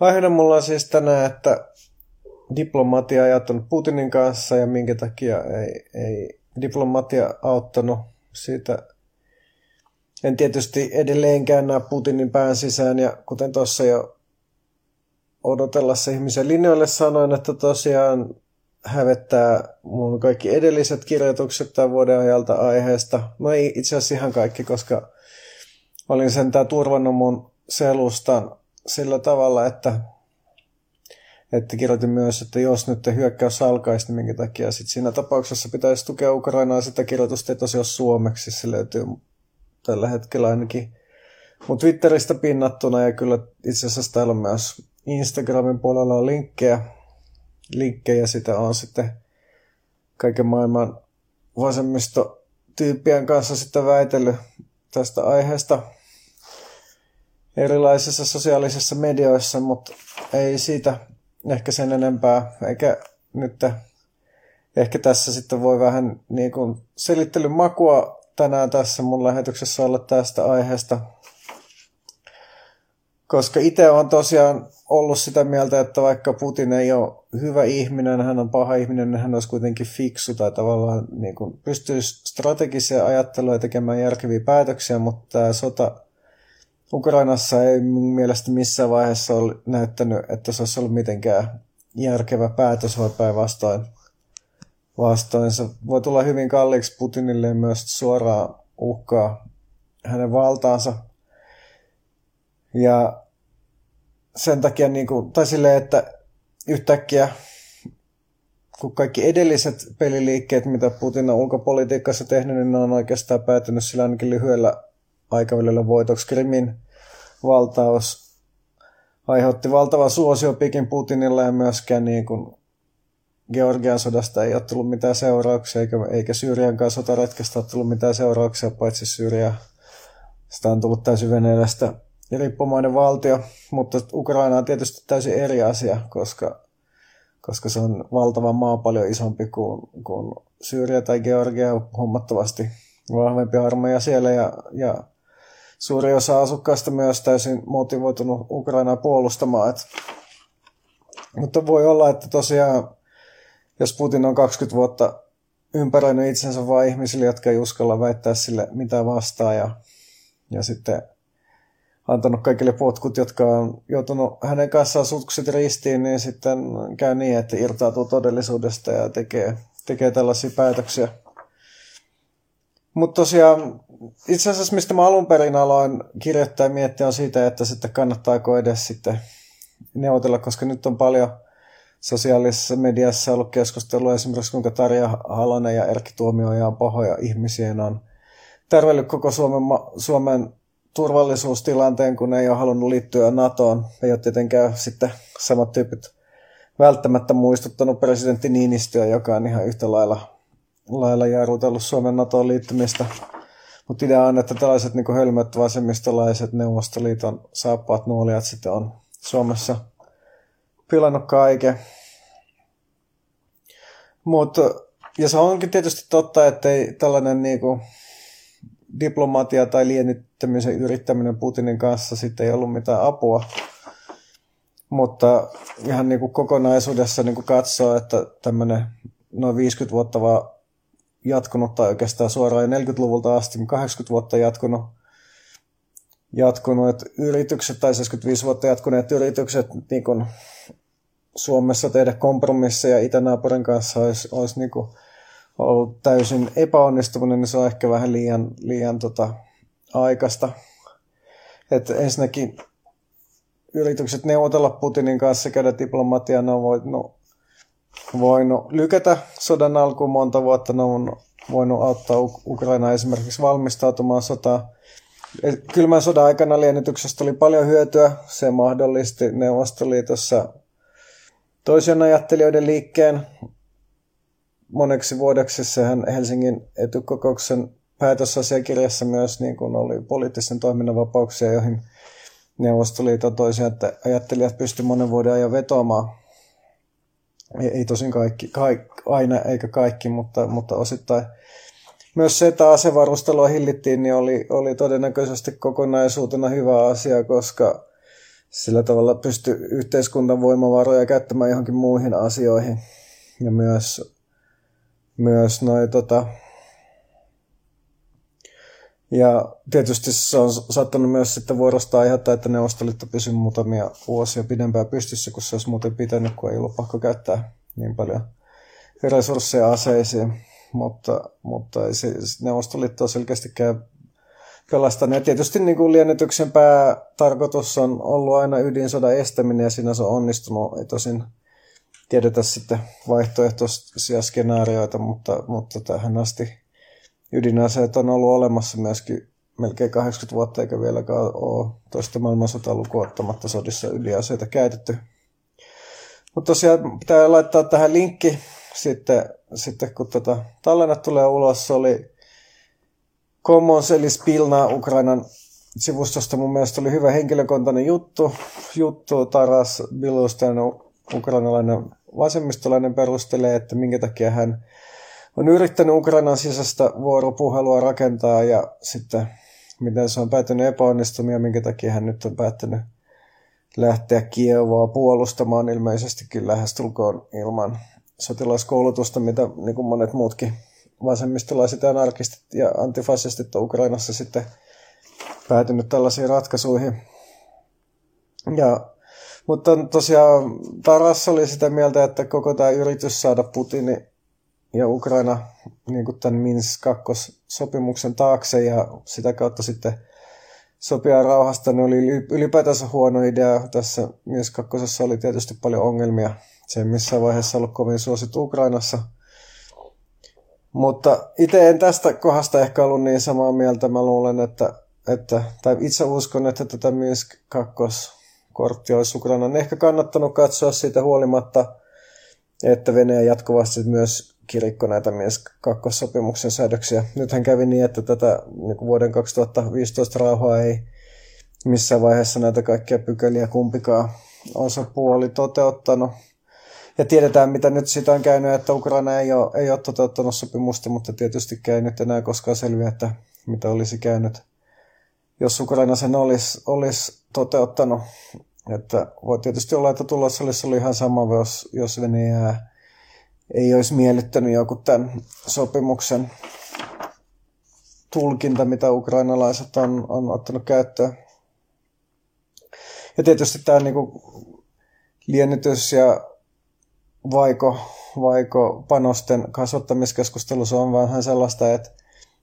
Aiheena mulla on siis tänään, että diplomatia ajattanut Putinin kanssa ja minkä takia ei, ei diplomatia auttanut siitä. En tietysti edelleenkään näe Putinin pään sisään ja kuten tuossa jo odotellessa ihmisen linjoille sanoin, että tosiaan hävettää mun kaikki edelliset kirjoitukset tämän vuoden ajalta aiheesta. No ei itse asiassa ihan kaikki, koska olin sentään turvannut mun selustan sillä tavalla, että, että kirjoitin myös, että jos nyt hyökkäys alkaisi, niin minkä takia sit siinä tapauksessa pitäisi tukea Ukrainaa, sitä kirjoitusta ei tosiaan suomeksi, se löytyy tällä hetkellä ainakin mun Twitteristä pinnattuna ja kyllä itse asiassa täällä on myös Instagramin puolella on linkkejä, linkkejä sitä on sitten kaiken maailman vasemmistotyyppien kanssa sitten väitellyt tästä aiheesta erilaisissa sosiaalisissa medioissa, mutta ei siitä ehkä sen enempää, eikä nyt ehkä tässä sitten voi vähän niin kuin selittelyn makua tänään tässä mun lähetyksessä olla tästä aiheesta. Koska itse on tosiaan ollut sitä mieltä, että vaikka Putin ei ole hyvä ihminen, hän on paha ihminen, niin hän olisi kuitenkin fiksu tai tavallaan niin kuin pystyy strategisia ajattelua tekemään järkeviä päätöksiä, mutta tämä sota Ukrainassa ei mun mielestä missään vaiheessa ole näyttänyt, että se olisi ollut mitenkään järkevä päätös vai päinvastoin. Vastoin se voi tulla hyvin kalliiksi Putinille myös suoraan uhkaa hänen valtaansa. Ja sen takia, niin kuin, tai silleen, että yhtäkkiä kun kaikki edelliset peliliikkeet, mitä Putin on ulkopolitiikassa tehnyt, niin ne on oikeastaan päätynyt sillä ainakin lyhyellä aikavälillä voitoksi. Krimin valtaus aiheutti valtavan suosiopikin Putinilla ja myöskään niin kuin Georgian sodasta ei ole tullut mitään seurauksia, eikä, eikä Syyriankaan sotaretkestä ole tullut mitään seurauksia, paitsi Syyria. Sitä on tullut täysin Venäjästä riippumainen valtio, mutta Ukraina on tietysti täysin eri asia, koska, koska se on valtava maa paljon isompi kuin, kuin Syyria tai Georgia, huomattavasti vahvempi armeija siellä ja, ja suuri osa asukkaista myös täysin motivoitunut Ukrainaa puolustamaan. Et, mutta voi olla, että tosiaan, jos Putin on 20 vuotta ympäröinyt itsensä vain ihmisille, jotka ei uskalla väittää sille mitä vastaan ja, ja sitten antanut kaikille potkut, jotka on joutunut hänen kanssaan sutksit ristiin, niin sitten käy niin, että irtautuu todellisuudesta ja tekee, tekee tällaisia päätöksiä. Mutta tosiaan itse asiassa mistä mä alun perin aloin kirjoittaa ja miettiä on siitä, että sitten kannattaako edes sitten neuvotella, koska nyt on paljon sosiaalisessa mediassa ollut keskustelua esimerkiksi kuinka Tarja Halonen ja Erkki Tuomioja on pahoja ihmisiä ja on tärvellyt koko Suomen, Suomen turvallisuustilanteen, kun ei ole halunnut liittyä NATOon. Ei ole tietenkään sitten samat tyypit välttämättä muistuttanut presidentti Niinistöä, joka on ihan yhtä lailla, lailla jarrutellut Suomen NATOon liittymistä. Mutta idea on, että tällaiset niin hölmöt vasemmistolaiset Neuvostoliiton saappaat nuolijat sitten on Suomessa pilannut kaiken. Mutta, ja se onkin tietysti totta, että ei tällainen niin kuin, diplomatia tai liennyttämisen yrittäminen Putinin kanssa sitten ei ollut mitään apua. Mutta ihan niin kuin kokonaisuudessa niin kuin katsoo, että tämmöinen noin 50 vuotta vaan jatkunut, tai oikeastaan suoraan 40-luvulta asti, 80 vuotta jatkunut, jatkunut että yritykset, tai 75 vuotta jatkuneet yritykset niin kuin Suomessa tehdä kompromisseja itänaapurin kanssa olisi, olisi niin kuin ollut täysin epäonnistuminen, niin se on ehkä vähän liian, liian tota, aikaista. Että ensinnäkin yritykset neuvotella Putinin kanssa, käydä diplomatiaa, ne on voinut, voinut lykätä sodan alkuun monta vuotta, ne on voinut auttaa Ukraina esimerkiksi valmistautumaan sotaan. Kylmän sodan aikana liennytyksestä oli paljon hyötyä. Se mahdollisti Neuvostoliitossa toisen ajattelijoiden liikkeen moneksi vuodeksi sehän Helsingin etukokouksen päätösasiakirjassa myös niin kuin oli poliittisen toiminnan vapauksia, joihin Neuvostoliiton toisia ajattelijat pysty monen vuoden ajan vetoamaan. Ei, ei tosin kaikki, kaik, aina eikä kaikki, mutta, mutta osittain. Myös se, että asevarustelua hillittiin, niin oli, oli todennäköisesti kokonaisuutena hyvä asia, koska sillä tavalla pysty yhteiskunnan voimavaroja käyttämään johonkin muihin asioihin. Ja myös, myös noi, tota, ja tietysti se on saattanut myös sitten vuorostaan aiheuttaa, että Neuvostoliitto pysyy muutamia vuosia pidempään pystyssä, kun se olisi muuten pitänyt, kun ei ollut pakko käyttää niin paljon resursseja aseisiin. Mutta, mutta ei se, Neuvostoliitto on selkeästikään pelastanut. Ja tietysti niin kuin liennytyksen päätarkoitus on ollut aina ydinsodan estäminen ja siinä se on onnistunut. Ei tosin tiedetä sitten vaihtoehtoisia skenaarioita, mutta, mutta tähän asti ydinaseet on ollut olemassa myöskin melkein 80 vuotta, eikä vieläkään ole toista maailmansota lukuottamatta sodissa ydinaseita käytetty. Mutta tosiaan pitää laittaa tähän linkki sitten, sitten kun tota tallennat tulee ulos. Se oli Commons eli Spilna Ukrainan sivustosta mun mielestä oli hyvä henkilökohtainen juttu. juttu Taras Bilustan ukrainalainen vasemmistolainen perustelee, että minkä takia hän on yrittänyt Ukrainan sisäistä vuoropuhelua rakentaa ja sitten miten se on päätynyt epäonnistumia, minkä takia hän nyt on päättänyt lähteä Kievaa puolustamaan ilmeisestikin lähestulkoon ilman sotilaskoulutusta, mitä niin kuin monet muutkin vasemmistolaiset ja anarkistit ja antifasistit on Ukrainassa sitten päätynyt tällaisiin ratkaisuihin. Ja, mutta tosiaan Taras oli sitä mieltä, että koko tämä yritys saada Putini ja Ukraina niin kuin tämän Minsk 2 sopimuksen taakse ja sitä kautta sitten sopia rauhasta, ne oli ylipäätänsä huono idea. Tässä Minsk 2 oli tietysti paljon ongelmia. Se ei missään vaiheessa ollut kovin suosittu Ukrainassa. Mutta itse en tästä kohdasta ehkä ollut niin samaa mieltä. Mä luulen, että, että tai itse uskon, että tätä Minsk 2 korttia olisi Ukrainan ehkä kannattanut katsoa siitä huolimatta, että Venäjä jatkuvasti myös kirikko näitä Minsk kakkosopimuksen säädöksiä. Nythän kävi niin, että tätä niin vuoden 2015 rauhaa ei missään vaiheessa näitä kaikkia pykäliä kumpikaan osapuoli toteuttanut. Ja tiedetään, mitä nyt siitä on käynyt, että Ukraina ei ole, ei ole toteuttanut sopimusta, mutta tietysti ei nyt enää koskaan selviä, että mitä olisi käynyt, jos Ukraina sen olisi, olisi toteuttanut. Että voi tietysti olla, että tulos olisi ollut ihan sama, jos, jos Venäjää ei olisi miellyttänyt joku tämän sopimuksen tulkinta, mitä ukrainalaiset on, on ottanut käyttöön. Ja tietysti tämä niin kuin liennytys ja vaiko, vaiko panosten kasvattamiskeskustelussa on vähän sellaista, että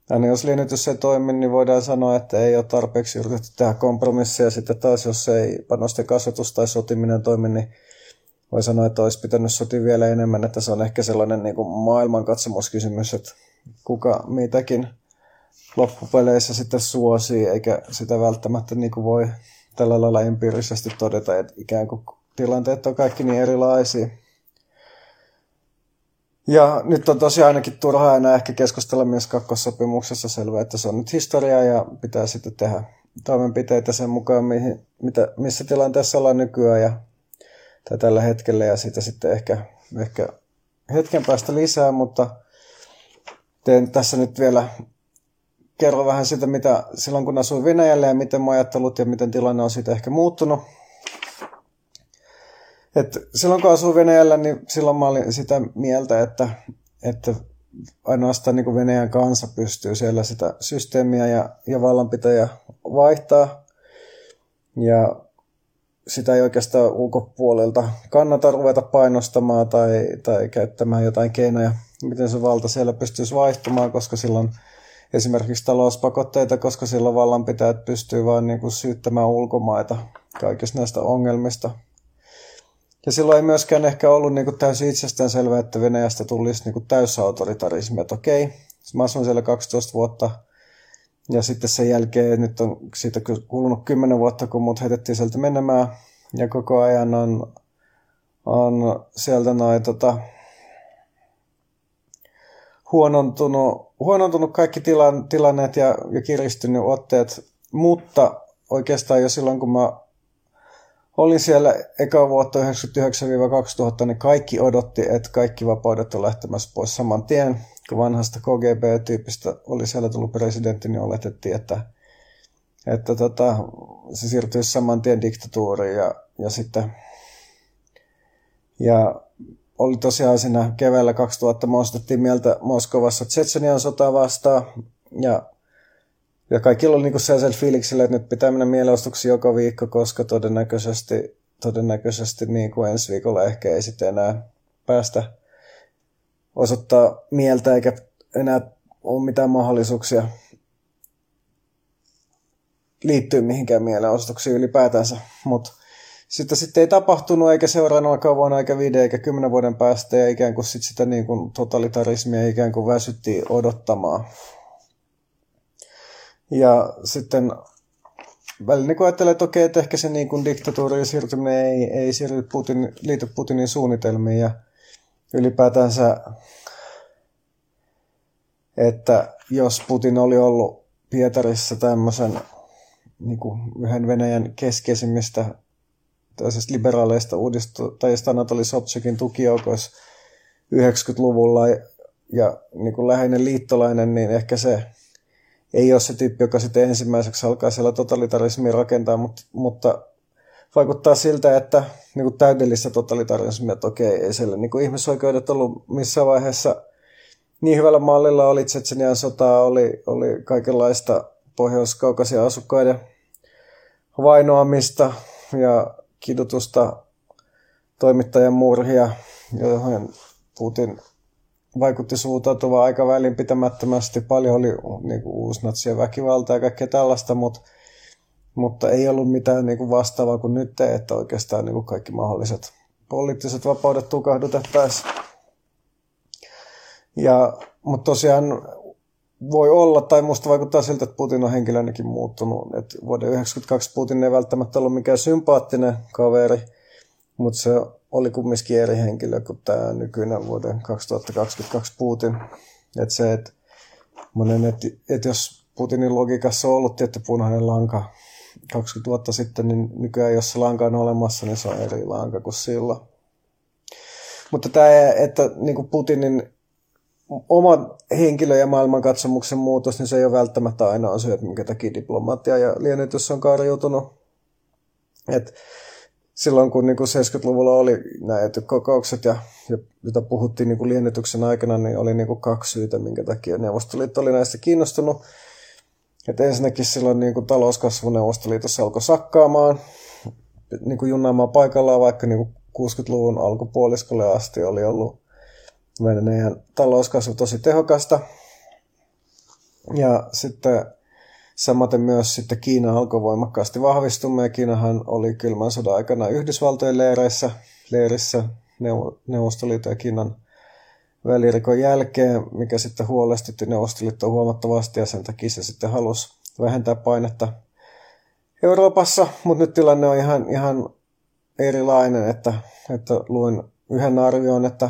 aina jos liennytys ei toimi, niin voidaan sanoa, että ei ole tarpeeksi yritetty tehdä kompromisseja. Sitten taas, jos ei panosten kasvatus tai sotiminen toimi, niin voi sanoa, että olisi pitänyt sotia vielä enemmän, että se on ehkä sellainen niin kuin maailmankatsomuskysymys, että kuka mitäkin loppupeleissä sitten suosii, eikä sitä välttämättä niin kuin voi tällä lailla empiirisesti todeta, että ikään kuin tilanteet on kaikki niin erilaisia. Ja nyt on tosiaan ainakin turhaa enää ehkä keskustella myös kakkossopimuksessa selvä, että se on nyt historiaa ja pitää sitten tehdä toimenpiteitä sen mukaan, mihin, mitä, missä tilanteessa ollaan nykyään ja tai tällä hetkellä ja sitä sitten ehkä, ehkä hetken päästä lisää, mutta teen tässä nyt vielä kerro vähän sitä, mitä silloin kun asuin Venäjällä ja miten mä ajattelut ja miten tilanne on siitä ehkä muuttunut. Et silloin kun asuin Venäjällä, niin silloin mä olin sitä mieltä, että, että ainoastaan niin kuin Venäjän kansa pystyy siellä sitä systeemiä ja, ja vallanpitäjä vaihtaa. Ja sitä ei oikeastaan ulkopuolelta kannata ruveta painostamaan tai, tai käyttämään jotain keinoja, miten se valta siellä pystyisi vaihtumaan, koska silloin esimerkiksi talouspakotteita, koska silloin vallanpitäjät pystyy vain niin kuin syyttämään ulkomaita kaikista näistä ongelmista. Ja silloin ei myöskään ehkä ollut niin kuin täysin itsestäänselvää, että Venäjästä tulisi niin kuin täysautoritarismi, että okei, mä asuin siellä 12 vuotta – ja sitten sen jälkeen, nyt on siitä kulunut kymmenen vuotta, kun mut heitettiin sieltä menemään. Ja koko ajan on, on sieltä noin tota, huonontunut, huonontunut kaikki tilan, tilanneet ja, ja kiristynyt otteet. Mutta oikeastaan jo silloin, kun mä olin siellä eka vuotta 1999-2000, niin kaikki odotti, että kaikki vapaudet on lähtemässä pois saman tien kun vanhasta KGB-tyypistä oli siellä tullut presidentti, niin oletettiin, että, että tota, se siirtyisi saman tien diktatuuriin ja, ja sitten ja oli tosiaan siinä keväällä 2000 muistettiin mieltä Moskovassa Tsetsenian sotaa vastaan ja, ja kaikilla oli niinku sellaisella fiiliksellä, että nyt pitää mennä mielenostuksi joka viikko, koska todennäköisesti, todennäköisesti niinku ensi viikolla ehkä ei sitten enää päästä osoittaa mieltä eikä enää ole mitään mahdollisuuksia liittyä mihinkään mielenosoituksiin ylipäätänsä. Mutta sitten, sitten ei tapahtunut eikä seuraavana kauan eikä viiden eikä kymmenen vuoden päästä ja ikään kuin sit sitä niin kuin totalitarismia ikään kuin väsyttiin odottamaan. Ja sitten välillä niin ajattelee, että okei, että ehkä se niin kuin diktatuurin siirtyminen ei, ei siirry Putin, liity Putinin suunnitelmiin ja ylipäätänsä, että jos Putin oli ollut Pietarissa tämmöisen niin kuin yhden Venäjän keskeisimmistä tällaisista liberaaleista uudistajista Anatoli Sobchakin tukijoukoissa 90-luvulla ja, ja niin kuin läheinen liittolainen, niin ehkä se ei ole se tyyppi, joka sitten ensimmäiseksi alkaa siellä totalitarismia rakentaa, mutta, mutta vaikuttaa siltä, että niin kuin täydellistä totalitarismia toki ei siellä niin kuin ihmisoikeudet ollut missään vaiheessa niin hyvällä mallilla, oli Tsetsenian sotaa, oli, oli kaikenlaista Pohjois-Kaukasia asukkaiden vainoamista ja kidutusta, toimittajan murhia, johon Putin vaikutti suuntautuvan aika välinpitämättömästi. Paljon oli niin kuin, uusnatsien väkivaltaa ja kaikkea tällaista, mutta, mutta ei ollut mitään niin kuin vastaavaa kuin nyt, että oikeastaan niin kuin kaikki mahdolliset poliittiset vapaudet tukahdutettaisiin. Ja, mutta tosiaan voi olla, tai musta vaikuttaa siltä, että Putin on henkilönäkin muuttunut. Et vuoden 1992 Putin ei välttämättä ollut mikään sympaattinen kaveri, mutta se oli kumminkin eri henkilö kuin tämä nykyinen vuoden 2022 Putin. Että se, että että et jos Putinin logiikassa on ollut tietty punainen lanka 20 vuotta sitten, niin nykyään jos se lanka on olemassa, niin se on eri lanka kuin silloin. Mutta tämä, että niin Putinin oma henkilö- ja maailmankatsomuksen muutos, niin se ei ole välttämättä aina syy, minkä takia diplomatia ja liennytys on karjutunut. Et silloin kun niin kuin 70-luvulla oli näitä kokoukset, ja, ja jota puhuttiin niin kuin liennytyksen aikana, niin oli niin kuin kaksi syytä, minkä takia Neuvostoliitto oli näistä kiinnostunut. Et ensinnäkin silloin niin kuin talouskasvu Neuvostoliitossa alkoi sakkaamaan, niin kuin junnaamaan paikallaan, vaikka niin kuin 60-luvun alkupuoliskolle asti oli ollut Venäjän talouskasvu tosi tehokasta. Ja sitten samaten myös sitten Kiina alkoi voimakkaasti vahvistumaan ja Kiinahan oli kylmän sodan aikana Yhdysvaltojen leireissä, leirissä Neuvostoliiton ja Kiinan välirikon jälkeen, mikä sitten huolestutti Neuvostoliittoa huomattavasti ja sen takia se sitten halusi vähentää painetta Euroopassa, mutta nyt tilanne on ihan, ihan erilainen, että, että luin yhden arvion, että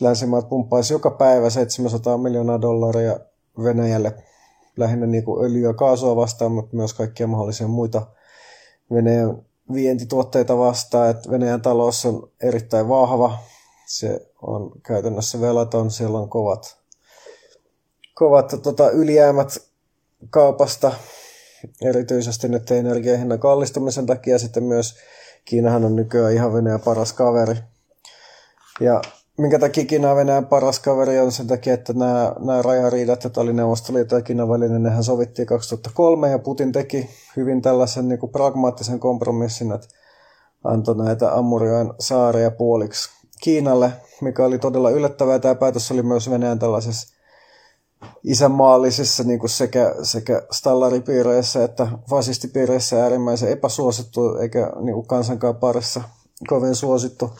länsimaat pumppaisi joka päivä 700 miljoonaa dollaria Venäjälle lähinnä niin kuin öljyä ja kaasua vastaan, mutta myös kaikkia mahdollisia muita Venäjän vientituotteita vastaan. Että Venäjän talous on erittäin vahva. Se on käytännössä velaton. Siellä on kovat, kovat tota, ylijäämät kaupasta, erityisesti nyt energiahinnan kallistumisen takia. Sitten myös Kiinahan on nykyään ihan Venäjän paras kaveri. Ja minkä takia Kiina Venäjän paras kaveri on sen takia, että nämä, nämä rajariidat, joita oli Neuvostoliiton ja Kiinan välinen, nehän sovittiin 2003 ja Putin teki hyvin tällaisen niin kuin pragmaattisen kompromissin, että antoi näitä Amurioen saaria puoliksi Kiinalle, mikä oli todella yllättävää. Tämä päätös oli myös Venäjän tällaisessa isänmaallisissa niin kuin sekä, sekä stallaripiireissä että fasistipiireissä äärimmäisen epäsuosittu eikä niin kuin kansankaan parissa kovin suosittu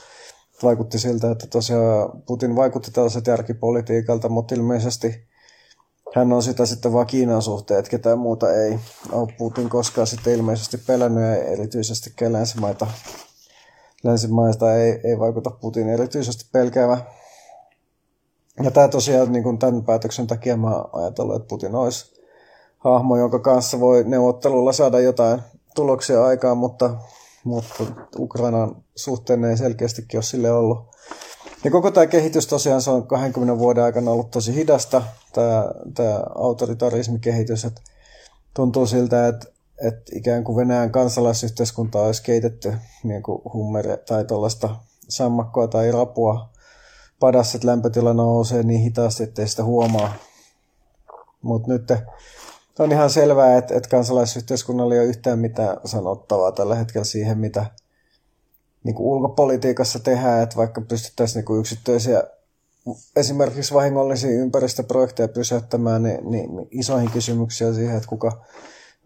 vaikutti siltä, että tosiaan Putin vaikutti tällaiset järkipolitiikalta, mutta ilmeisesti hän on sitä sitten vaan Kiinan suhteen, että ketään muuta ei ole Putin koskaan sitten ilmeisesti pelännyt ja erityisesti länsimaita, länsimaista ei, ei vaikuta Putin erityisesti pelkäävä. Ja tämä tosiaan niin kuin tämän päätöksen takia mä ajatellut, että Putin olisi hahmo, jonka kanssa voi neuvottelulla saada jotain tuloksia aikaan, mutta mutta Ukrainan suhteen ei selkeästikin ole sille ollut. Ja koko tämä kehitys tosiaan se on 20 vuoden aikana ollut tosi hidasta, tämä, tämä autoritarismikehitys, että tuntuu siltä, että että ikään kuin Venäjän kansalaisyhteiskunta olisi keitetty niin kuin hummere tai tuollaista sammakkoa tai rapua padassa, että lämpötila nousee niin hitaasti, ettei sitä huomaa. Mutta nyt on ihan selvää, että, että kansalaisyhteiskunnalla ei ole yhtään mitään sanottavaa tällä hetkellä siihen, mitä niin kuin ulkopolitiikassa tehdään, että vaikka pystyttäisiin niin kuin yksittäisiä esimerkiksi vahingollisia ympäristöprojekteja pysäyttämään, niin, niin, isoihin kysymyksiä siihen, että kuka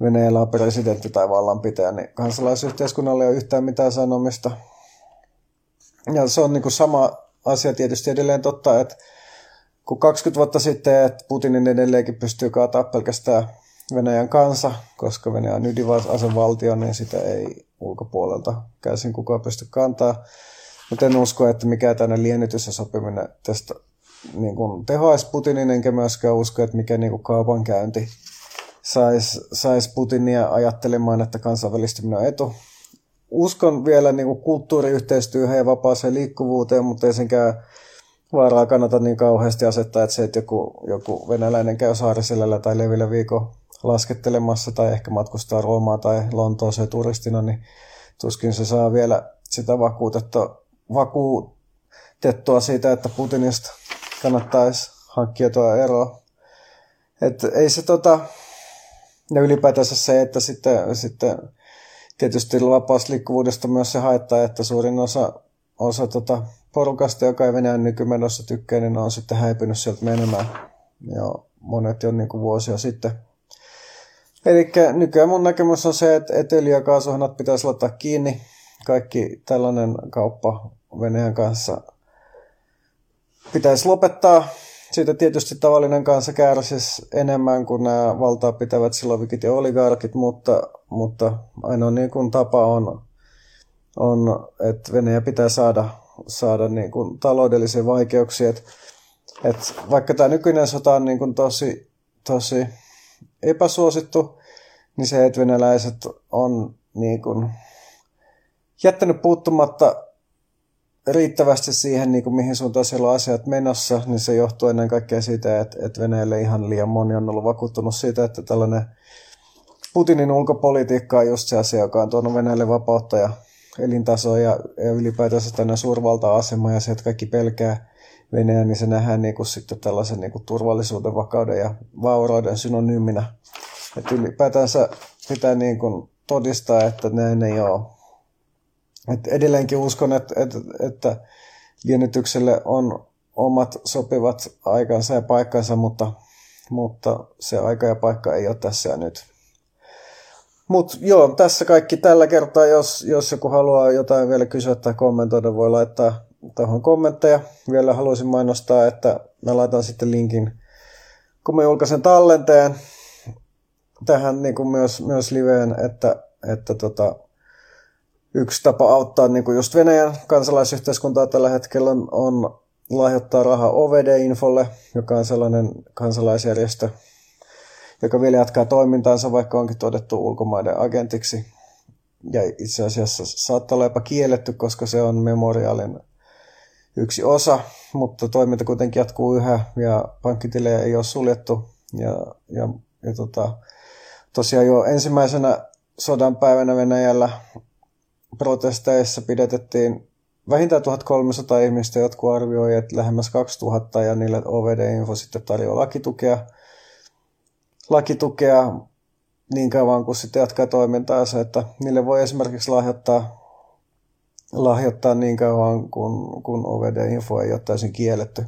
Venäjällä on presidentti tai vallanpitäjä, niin kansalaisyhteiskunnalla ei ole yhtään mitään sanomista. Ja se on niin kuin sama asia tietysti edelleen totta, että kun 20 vuotta sitten, että Putinin edelleenkin pystyy kaataa pelkästään Venäjän kansa, koska Venäjä on ydinasevaltio, niin sitä ei ulkopuolelta käsin kukaan pysty kantaa. Mutta en usko, että mikään tänne liennytys ja sopiminen tästä niin kuin tehoaisi Putinin, enkä myöskään usko, että mikä niin kuin kaupankäynti saisi sais Putinia ajattelemaan, että kansainvälistyminen on etu. Uskon vielä niin kuin kulttuuriyhteistyöhön ja vapaaseen liikkuvuuteen, mutta ei senkään vaaraa kannata niin kauheasti asettaa, että se, että joku, joku venäläinen käy saariselällä tai levillä viikon laskettelemassa tai ehkä matkustaa Roomaan tai Lontooseen turistina, niin tuskin se saa vielä sitä vakuutettua, vakuutettua siitä, että Putinista kannattaisi hankkia tuo eroa. Et ei se tota, ja ylipäätänsä se, että sitten, sitten tietysti vapausliikkuvuudesta myös se haittaa, että suurin osa, osa tota porukasta, joka ei Venäjän nykymenossa tykkää, niin on sitten häipynyt sieltä menemään. Ja monet jo niin kuin vuosia sitten. Eli nykyään mun näkemys on se, että, öljy- ja kaasuhanat pitäisi laittaa kiinni. Kaikki tällainen kauppa Venäjän kanssa pitäisi lopettaa siitä tietysti tavallinen kansa kärsisi enemmän kuin nämä valtaa pitävät silovikit ja oligarkit, mutta, mutta ainoa niin kuin tapa on, on, että Venäjä pitää saada, saada niin kuin taloudellisia vaikeuksia. Et, et vaikka tämä nykyinen sota on niin kuin tosi, tosi epäsuosittu, niin se, että venäläiset on niin kuin jättänyt puuttumatta riittävästi siihen, niin kuin mihin suuntaan siellä on asiat menossa, niin se johtuu ennen kaikkea siitä, että, että Venäjälle ihan liian moni on ollut vakuuttunut siitä, että tällainen Putinin ulkopolitiikka on just se asia, joka on tuonut Venäjälle vapautta ja elintasoa ja, ja ylipäätänsä tänne suurvalta-asema ja se, että kaikki pelkää Venäjä, niin se nähdään niin kuin sitten tällaisen niin kuin turvallisuuden, vakauden ja vaurauden synonyyminä. Että ylipäätänsä pitää niin kuin todistaa, että näin ei ole et edelleenkin uskon, että, että, että liennytykselle on omat sopivat aikansa ja paikkansa, mutta, mutta se aika ja paikka ei ole tässä ja nyt. Mutta joo, tässä kaikki tällä kertaa. Jos, jos joku haluaa jotain vielä kysyä tai kommentoida, voi laittaa tuohon kommentteja. Vielä haluaisin mainostaa, että mä laitan sitten linkin, kun mä julkaisen tallenteen tähän niin kuin myös, myös liveen, että, että tota, yksi tapa auttaa niin kuin just Venäjän kansalaisyhteiskuntaa tällä hetkellä on, on lahjoittaa rahaa OVD-infolle, joka on sellainen kansalaisjärjestö, joka vielä jatkaa toimintaansa, vaikka onkin todettu ulkomaiden agentiksi. Ja itse asiassa saattaa olla jopa kielletty, koska se on memoriaalin yksi osa, mutta toiminta kuitenkin jatkuu yhä ja pankkitilejä ei ole suljettu. Ja, ja, ja tota, tosiaan jo ensimmäisenä sodan päivänä Venäjällä protesteissa pidätettiin vähintään 1300 ihmistä, jotkut arvioi, että lähemmäs 2000 ja niille OVD-info sitten tarjoaa lakitukea, lakitukea niin kauan kuin sitten jatkaa toimintaansa, että niille voi esimerkiksi lahjoittaa, lahjoittaa niin kauan kun, kun OVD-info ei ole täysin kielletty.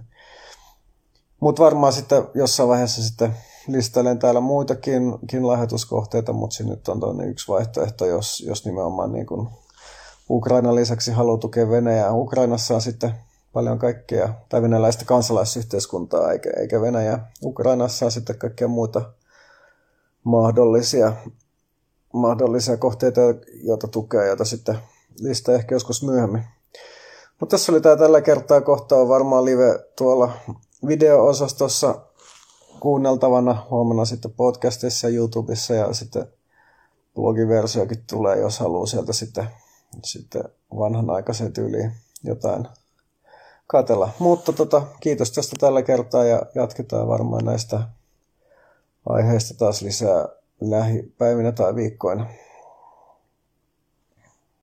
Mutta varmaan sitten jossain vaiheessa sitten listailen täällä muitakin lahjoituskohteita, mutta se nyt on toinen yksi vaihtoehto, jos, jos nimenomaan niin kuin Ukrainan lisäksi haluaa tukea Venäjää. Ukrainassa on sitten paljon kaikkea, tai venäläistä kansalaisyhteiskuntaa, eikä, eikä Venäjä. Ukrainassa on sitten kaikkea muuta mahdollisia, mahdollisia kohteita, joita tukea, joita sitten listaa ehkä joskus myöhemmin. Mutta tässä oli tämä tällä kertaa. Kohta on varmaan live tuolla video-osastossa kuunneltavana. Huomenna sitten podcastissa YouTubessa ja sitten blogiversiokin tulee, jos haluaa sieltä sitten sitten vanhanaikaisen tyyliin jotain katella. Mutta tota, kiitos tästä tällä kertaa ja jatketaan varmaan näistä aiheista taas lisää, lähipäivinä tai viikkoina.